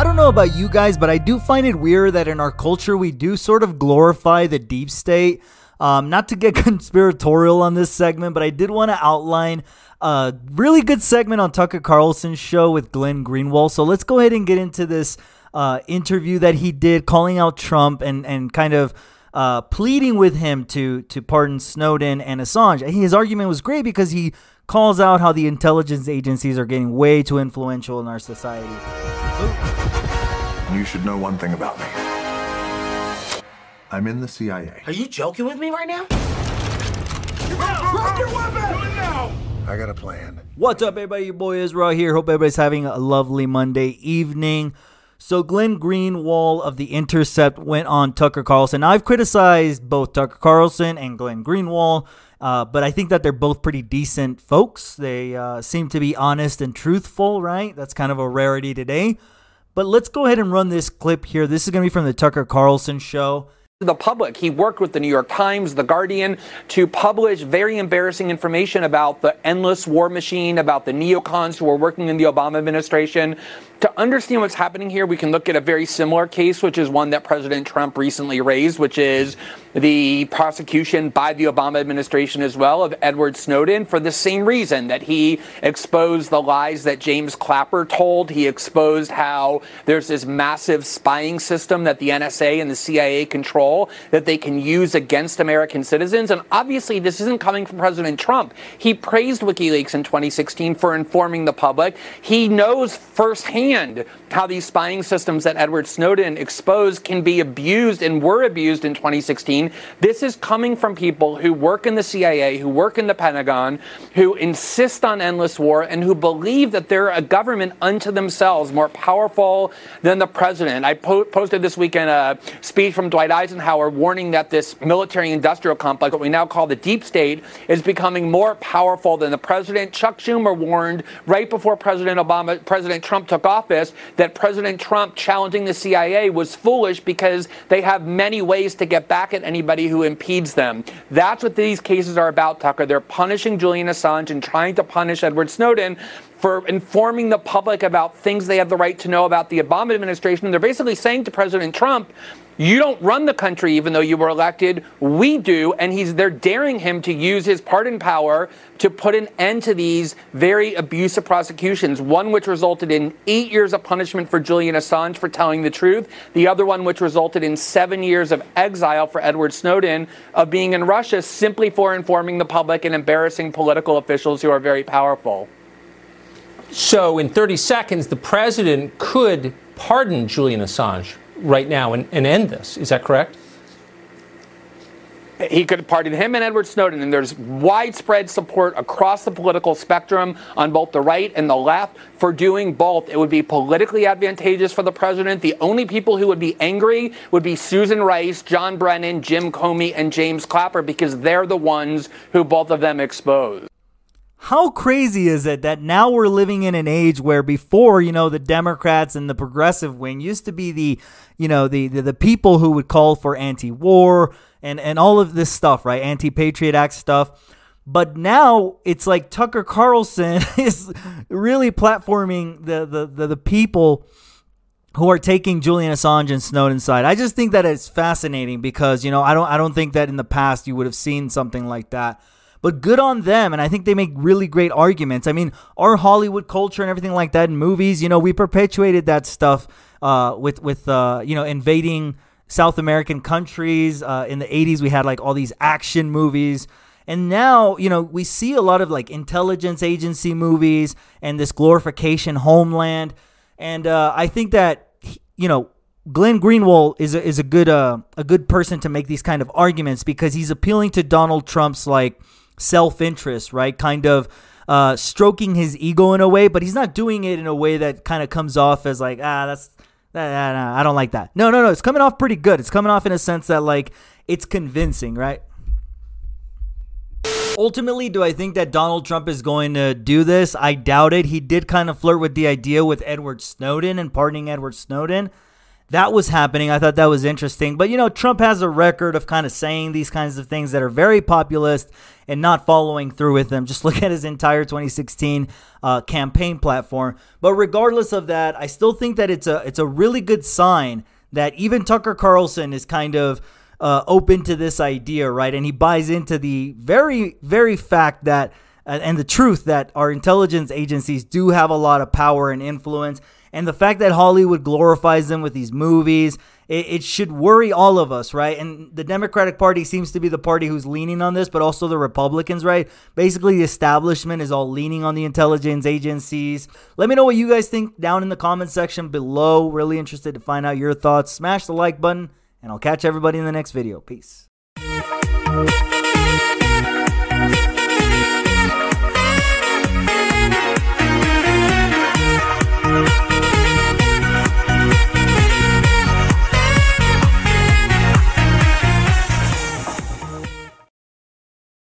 I don't know about you guys, but I do find it weird that in our culture we do sort of glorify the deep state. Um, not to get conspiratorial on this segment, but I did want to outline a really good segment on Tucker Carlson's show with Glenn Greenwald. So let's go ahead and get into this uh, interview that he did, calling out Trump and and kind of uh, pleading with him to to pardon Snowden and Assange. His argument was great because he calls out how the intelligence agencies are getting way too influential in our society. You should know one thing about me. I'm in the CIA. Are you joking with me right now? Drop your weapon! Now! I got a plan. What's up, everybody? Your boy Israel here. Hope everybody's having a lovely Monday evening. So, Glenn Greenwald of The Intercept went on Tucker Carlson. I've criticized both Tucker Carlson and Glenn Greenwald, uh, but I think that they're both pretty decent folks. They uh, seem to be honest and truthful, right? That's kind of a rarity today. But let's go ahead and run this clip here. This is going to be from the Tucker Carlson show the public. He worked with the New York Times, The Guardian, to publish very embarrassing information about the endless war machine, about the neocons who were working in the Obama administration. To understand what's happening here, we can look at a very similar case, which is one that President Trump recently raised, which is the prosecution by the Obama administration as well of Edward Snowden for the same reason that he exposed the lies that James Clapper told. He exposed how there's this massive spying system that the NSA and the CIA control that they can use against American citizens. And obviously, this isn't coming from President Trump. He praised WikiLeaks in 2016 for informing the public. He knows firsthand how these spying systems that Edward Snowden exposed can be abused and were abused in 2016. This is coming from people who work in the CIA, who work in the Pentagon, who insist on endless war, and who believe that they're a government unto themselves, more powerful than the president. I po- posted this weekend a speech from Dwight Eisenhower warning that this military industrial complex, what we now call the deep state, is becoming more powerful than the president. Chuck Schumer warned right before President Obama, President Trump took office that President Trump challenging the CIA was foolish because they have many ways to get back at anybody who impedes them. That's what these cases are about, Tucker. They're punishing Julian Assange and trying to punish Edward Snowden for informing the public about things they have the right to know about the Obama administration. They're basically saying to President Trump, you don't run the country even though you were elected. We do. And he's they're daring him to use his pardon power to put an end to these very abusive prosecutions. One which resulted in eight years of punishment for Julian Assange for telling the truth. The other one which resulted in seven years of exile for Edward Snowden of being in Russia simply for informing the public and embarrassing political officials who are very powerful. So, in 30 seconds, the president could pardon Julian Assange right now and, and end this. Is that correct? he could pardon him and Edward Snowden, and there's widespread support across the political spectrum on both the right and the left for doing both. It would be politically advantageous for the president. The only people who would be angry would be Susan Rice, John Brennan, Jim Comey, and James Clapper because they're the ones who both of them exposed. How crazy is it that now we're living in an age where before, you know, the Democrats and the progressive wing used to be the, you know, the the, the people who would call for anti-war and and all of this stuff, right? Anti-Patriot Act stuff. But now it's like Tucker Carlson is really platforming the the the, the people who are taking Julian Assange and Snowden side. I just think that it's fascinating because, you know, I don't I don't think that in the past you would have seen something like that but good on them. And I think they make really great arguments. I mean, our Hollywood culture and everything like that in movies, you know, we perpetuated that stuff uh, with, with uh, you know, invading South American countries. Uh, in the 80s, we had like all these action movies. And now, you know, we see a lot of like intelligence agency movies and this glorification homeland. And uh, I think that, you know, Glenn Greenwald is a, is a good uh, a good person to make these kind of arguments because he's appealing to Donald Trump's like self interest, right? Kind of uh, stroking his ego in a way, but he's not doing it in a way that kind of comes off as like, ah, that's, ah, I don't like that. No, no, no. It's coming off pretty good. It's coming off in a sense that like it's convincing, right? Ultimately, do I think that Donald Trump is going to do this? I doubt it. He did kind of flirt with the idea with Edward Snowden and pardoning Edward Snowden. That was happening. I thought that was interesting. But, you know, Trump has a record of kind of saying these kinds of things that are very populist and not following through with them. Just look at his entire 2016 uh, campaign platform. But regardless of that, I still think that it's a it's a really good sign that even Tucker Carlson is kind of uh, open to this idea, right? And he buys into the very, very fact that and the truth that our intelligence agencies do have a lot of power and influence and the fact that Hollywood glorifies them with these movies, it, it, should worry all of us, right? And the Democratic Party seems to be the party who's leaning on this, but also the Republicans, right? Basically, the establishment is all leaning on the intelligence agencies. Let me know what you guys think down in the comment section below. Really interested to find out your thoughts. Smash the like button, and I'll catch everybody in the next video. Peace.